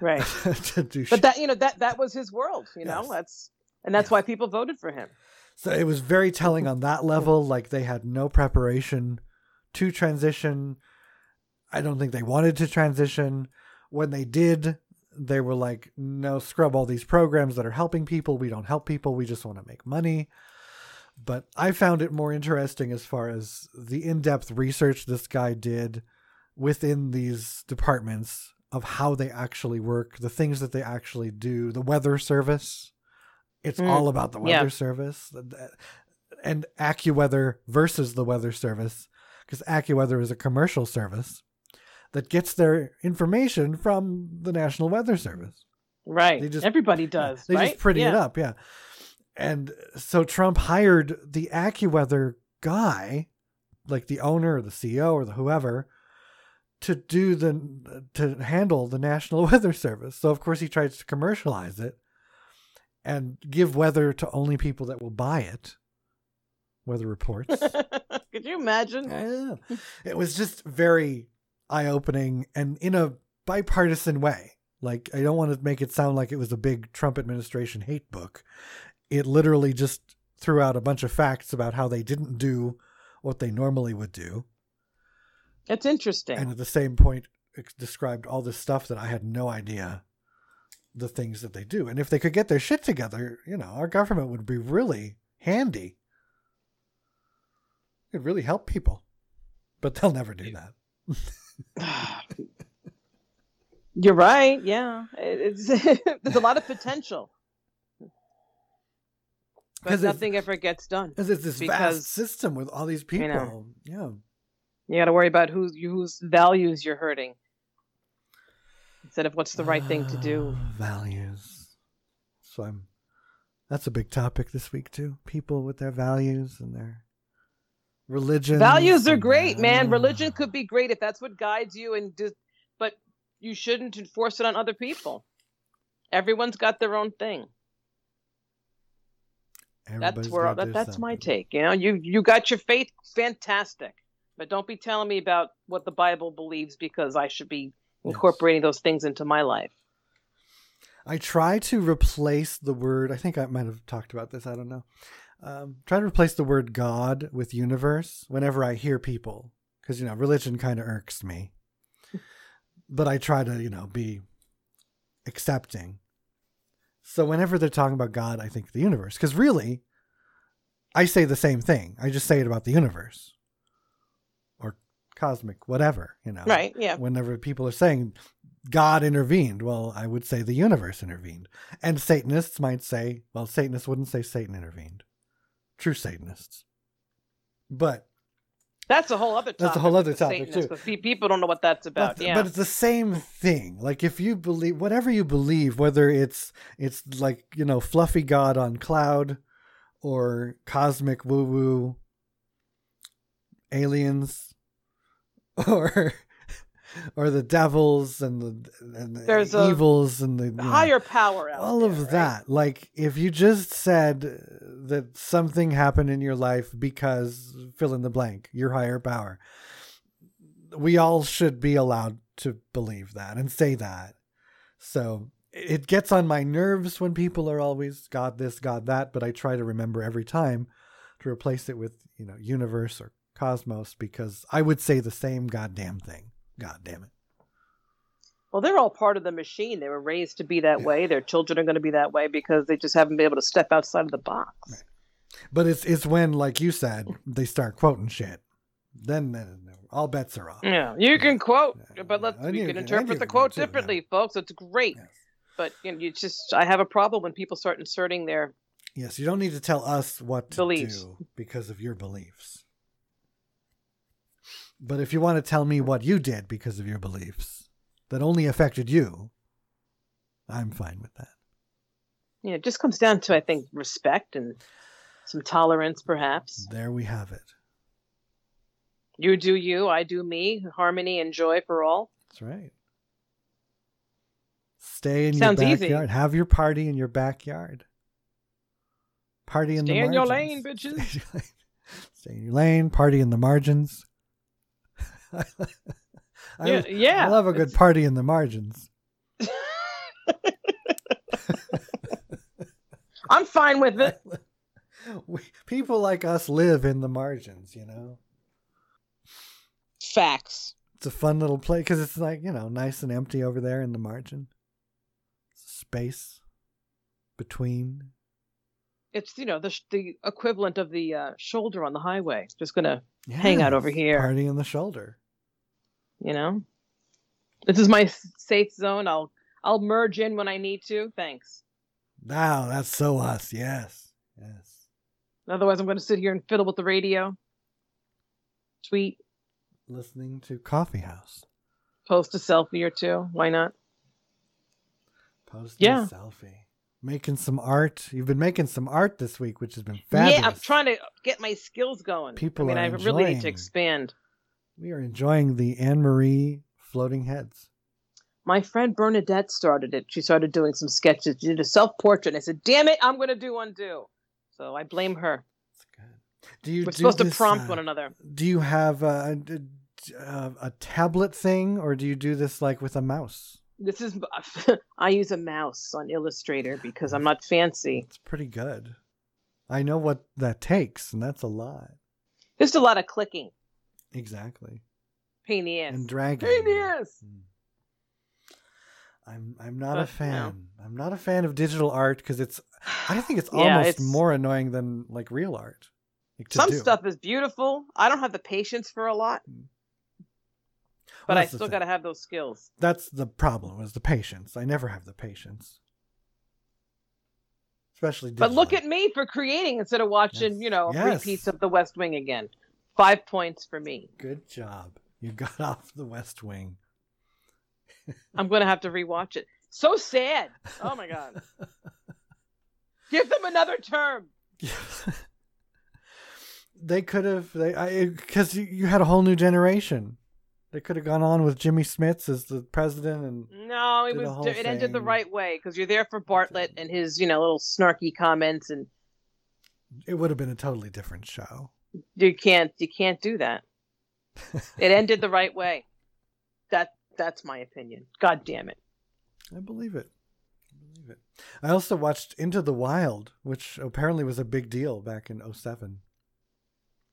Right. <laughs> to do But shit. that you know that that was his world. You know that's and that's Yes. why people voted for him. So it was very telling on that level. Like they had no preparation to transition. I don't think they wanted to transition. When they did, they were like, no, scrub all these programs that are helping people. We don't help people. We just want to make money. But I found it more interesting as far as the in depth research this guy did within these departments of how they actually work, the things that they actually do, the weather service. It's Mm. all about the Yeah. weather service and AccuWeather versus the weather service because AccuWeather is a commercial service that gets their information from the National Weather Service. Right. They just- Everybody does. They right? just pretty it up, yeah. And so Trump hired the AccuWeather guy, like the owner or the CEO or the whoever, to do the to handle the National <laughs> Weather Service. So of course he tries to commercialize it and give weather to only people that will buy it. Weather reports. <laughs> Could you imagine? Yeah. It was just very eye opening and in a bipartisan way. Like, I don't want to make it sound like it was a big Trump administration hate book. It literally just threw out a bunch of facts about how they didn't do what they normally would do. It's interesting. And at the same point, it described all this stuff that I had no idea the things that they do. And if they could get their shit together, you know, our government would be really handy. It'd really help people. But they'll never do that. <laughs> You're right. Yeah, it's <laughs> there's a lot of potential, but nothing ever gets done. Because it's this Because- vast system with all these people. You know. Yeah. You got to worry about whose whose values you're hurting instead of what's the right thing to do. <sighs> Values. So I'm. That's a big topic this week too. People with their values and their religion. Values are great, man. Religion could be great if that's what guides you, and just, but you shouldn't enforce it on other people. Everyone's got their own thing. That's where that, that's my take. You know, you you got your faith, fantastic, but don't be telling me about what the Bible believes because I should be incorporating those things into my life. I try to replace the word. I think I might have talked about this. I don't know. Um, try to replace the word God with universe whenever I hear people, because you know religion kind of irks me. but I try to you know be accepting. So whenever they're talking about God, I think the universe, because really, I say the same thing. I just say it about the universe or cosmic, whatever you know Right? Yeah. whenever people are saying God intervened, well, I would say the universe intervened. And Satanists might say, well, Satanists wouldn't say Satan intervened. True Satanists. But That's a whole other topic. That's a whole other topic, too. Pe- people don't know what that's about. but, yeah. but it's the same thing. Like if you believe whatever you believe, whether it's it's like, you know, fluffy God on cloud or cosmic woo woo aliens <laughs> or or the devils and the, and the evils and the you know, Higher power all there, of right? that. Like if you just said that something happened in your life because fill in the blank, your higher power. We all should be allowed to believe that and say that. So it gets on my nerves when people are always God this, God that, but I try to remember every time to replace it with, you know, universe or cosmos because I would say the same goddamn thing. God damn it. Well, they're all part of the machine. They were raised to be that way. Their children are going to be that way because they just haven't been able to step outside of the box. Right. But it's it's when, like you said, they start quoting shit. Then, then all bets are off. Yeah, you can quote, Yeah, but let's we you can interpret the quote too, yeah. differently, folks. It's great, Yes. but you know, you just I have a problem when people start inserting their Yes, you don't need to tell us what to Beliefs. do because of your beliefs. But if you want to tell me what you did because of your beliefs that only affected you, I'm fine with that. you know, it just comes down to I think respect and some tolerance, perhaps. There we have it. You do you, I do me, harmony and joy for all. That's right. Stay in Sounds your easy. backyard. Have your party in your backyard. Party in Stay the in your margins. lane, bitches. In your lane. Stay in your lane. Party in the margins. I, yeah, yeah. I love a good it's- party in the margins. <laughs> I'm fine with it. <laughs> we, people like us live in the margins, you know. Facts. It's a fun little place because it's like you know nice and empty over there in the margin. Space between. It's you know the the equivalent of the uh, shoulder on the highway. Just gonna Hang out over here. Party in the shoulder. you know, this is my safe zone. I'll I'll merge in when I need to. Thanks. Wow, that's so us. Yes, yes. Otherwise, I'm going to sit here and fiddle with the radio, tweet, Listening to Coffee House. post a selfie or two. Why not? Post Yeah. a selfie. Making some art. You've been making some art this week, which has been fabulous. Yeah, I'm trying to get my skills going. People I mean, I really need to expand. We are enjoying the Anne Marie floating heads. My friend Bernadette started it. She started doing some sketches. She did a self portrait. I said, "Damn it, I'm going to do one too." So I blame her. That's good. Do you We're do supposed to prompt uh, one another. Do you have a, a, a tablet thing, or do you do this like with a mouse? This is <laughs> I use a mouse on Illustrator because I'm not fancy. It's pretty good. I know what that takes, and that's a lot. Just a lot of clicking. Exactly. Pain in the ass. And dragging. Pain in the ass. Mm. I'm I'm not a But, no. fan. I'm not a fan of digital art because it's. I think it's <sighs> Yeah, almost it's- more annoying than like real art. like, Some do. stuff is beautiful. I don't have the patience for a lot, Mm. But Well, I still got to have those skills. That's the problem. Is the patience. I never have the patience. Especially. But look at me for creating instead of watching, Yes. you know, Yes. repeats of The West Wing again. Five points for me. Good job. You got <laughs> off the West Wing. <laughs> I'm going to have to rewatch it. So sad. Oh my god. <laughs> Give them another term. they could have they I because you, you had a whole new generation. They could have gone on with Jimmy Smits as the president, and No, it was it ended the right way because you're there for Bartlet and his, you know, little snarky comments, and it would have been a totally different show. you can't you can't do that. <laughs> It ended the right way. That that's my opinion. God damn it. I believe it. I believe it. I also watched Into the Wild, which apparently was a big deal back in 07.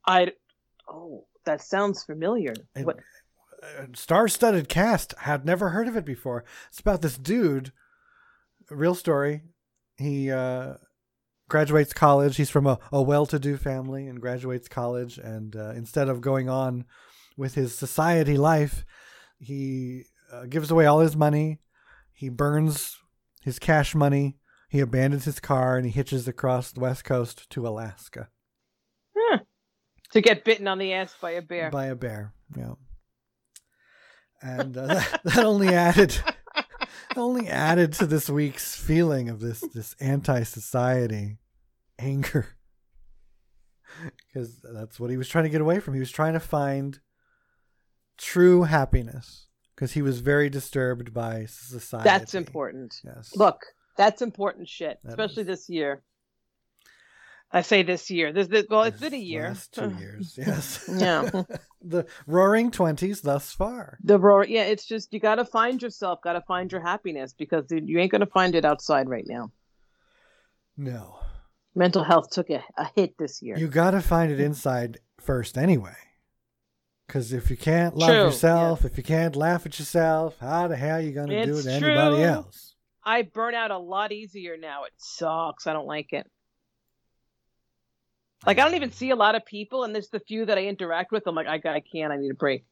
I oh that sounds familiar. And- What star-studded cast. Had never heard of it before. It's about this dude. Real story. He uh, graduates college. He's from a, a well-to-do family and graduates college. And uh, instead of going on with his society life, he uh, gives away all his money. He burns his cash money. He abandons his car and he hitches across the west coast to Alaska to get bitten on the ass by a bear. by a bear. Yeah. And uh, <laughs> that, that only added only added to this week's feeling of this this anti-society anger <laughs> because that's what he was trying to get away from. He was trying to find true happiness, because he was very disturbed by society. That's important. Yes. Look, that's important shit, That especially is. this year. I say this year. This, this well, it's been a year. Last two years. Yes. <laughs> <laughs> Yeah. the roaring twenties thus far. The roar, yeah, it's just you got to find yourself, got to find your happiness because you ain't gonna find it outside right now. No. Mental health took a, a hit this year. You got to find it inside first anyway. Because if you can't love True, yourself, if you can't laugh at yourself, how the hell are you going to do it It's to anybody else? I burn out a lot easier now. It sucks. I don't like it. Like I don't even see a lot of people, and there's the few that I interact with. I'm like, I, I can't. I need a break.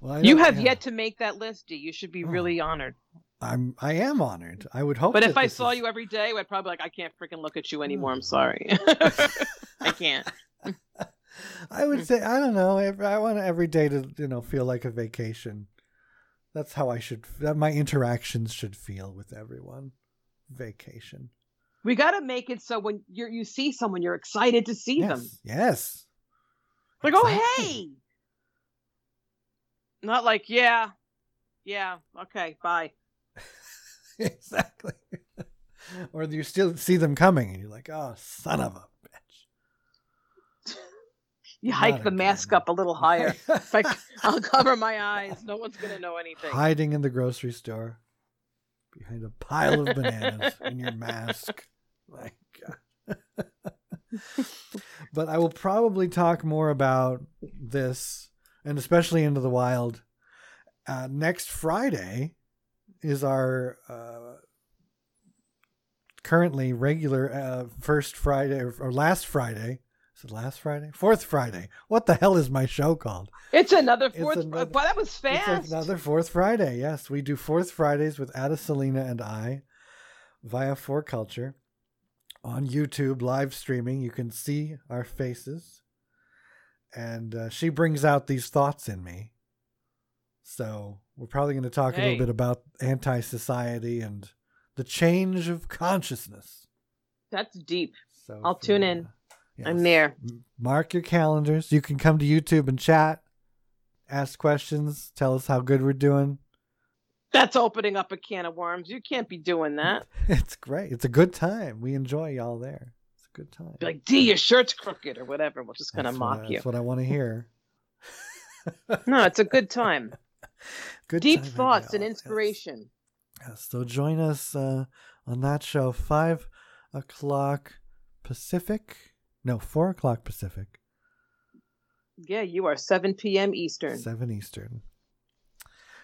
Well, You have yeah. yet to make that list, D. You should be Oh. really honored. I'm. I am honored. I would hope. But if I saw is- you every day, I'd probably be like, I can't freaking look at you hmm. anymore. I'm sorry. <laughs> I can't. <laughs> I would say I don't know. I want every day to you know feel like a vacation. That's how I should. That my interactions should feel with everyone. Vacation. We got to make it so when you you see someone, you're excited to see them. Yes. Yes. Like, oh hey. Not like, yeah, yeah, okay, bye. <laughs> exactly. <laughs> or you still see them coming, and you're like, "Oh, son of a bitch!" <laughs> You Not hike the mask up a little higher. It's like I'll cover my eyes. No one's gonna know anything. Hiding in the grocery store behind a pile of bananas in your mask. <laughs> God. <laughs> but I will probably talk more about this, and especially into the wild. Uh, next Friday is our uh, currently regular uh, first Friday or, or last Friday. Is it last Friday? Fourth Friday. What the hell is my show called? It's another It's fourth. another- wow, that was fast. It's another fourth Friday. Yes, we do fourth Fridays with Ada Selena and I via For Culture on YouTube live streaming. You can see our faces, and uh, she brings out these thoughts in me. So we're probably going to talk a little bit about anti-society and the change of consciousness. That's deep. So I'll if tune in. uh, I'm there. Mark your calendars. You can come to YouTube and chat, ask questions, tell us how good we're doing. That's opening up a can of worms. You can't be doing that. <laughs> It's great. It's a good time. We enjoy y'all there. It's a good time. Be like, D, your shirt's crooked or whatever. We're just That's what mock you. That's what I want to hear. No, it's a good time. <laughs> Good Deep time, thoughts and inspiration. Yes. Yes. So join us uh, on that show, five o'clock Pacific. No, four o'clock Pacific, Yeah, you are 7 p.m. Eastern. seven Eastern.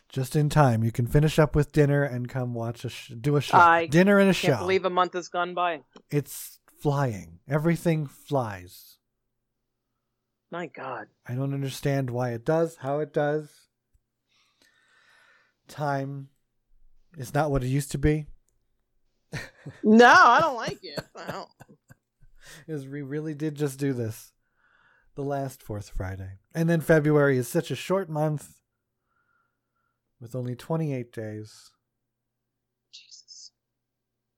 Just in time. You can finish up with dinner and come watch a sh- do a show. I dinner and a Can't show. believe a month has gone by. it's flying. Everything flies. My God. I don't understand why it does, how it does. Time is not what it used to be. <laughs> No, I don't like it. I don't. Is we really did just do this the last fourth Friday. And then February is such a short month with only 28 days. Jesus.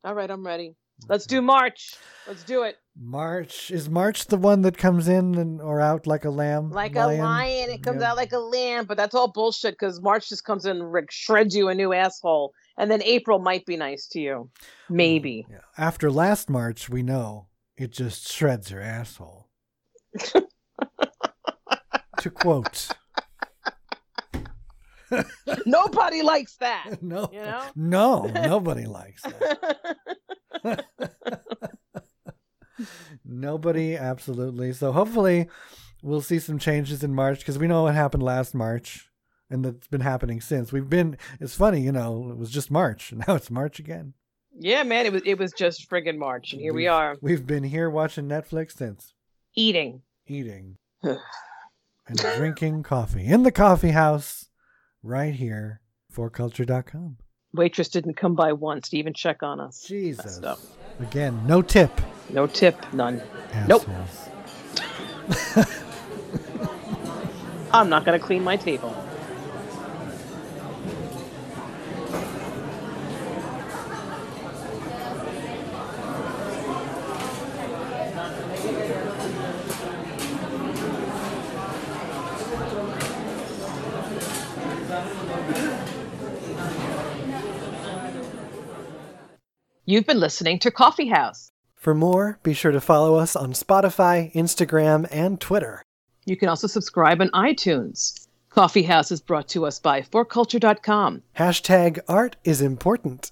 All right, I'm ready. Let's do March. Let's do it. March. Is March the one that comes in and or out like a lamb? Like a lion, it comes Yeah. out like a lamb, but that's all bullshit because March just comes in and shreds you a new asshole. And then April might be nice to you. Maybe. Yeah. After last March, we know it just shreds your asshole. <laughs> to quote. <laughs> Nobody likes that. <laughs> No. You know? No, nobody likes that. Nobody, absolutely. So hopefully we'll see some changes in March because we know what happened last March and that's been happening since. We've been, it's funny, you know, it was just March and now it's March again. Yeah, man, it was it was just friggin' March, and here we We've- are We've been here watching Netflix since, eating. eating <sighs> and drinking coffee in the coffee house right here, forculture.com. Waitress didn't come by once to even check on us. Jesus. Again, no tip. No tip, none. Nope. <laughs> I'm not gonna clean my table. You've been listening to Coffee House. For more, be sure to follow us on Spotify, Instagram, and Twitter. You can also subscribe on iTunes. Coffee House is brought to us by forculture.com. Hashtag art is important.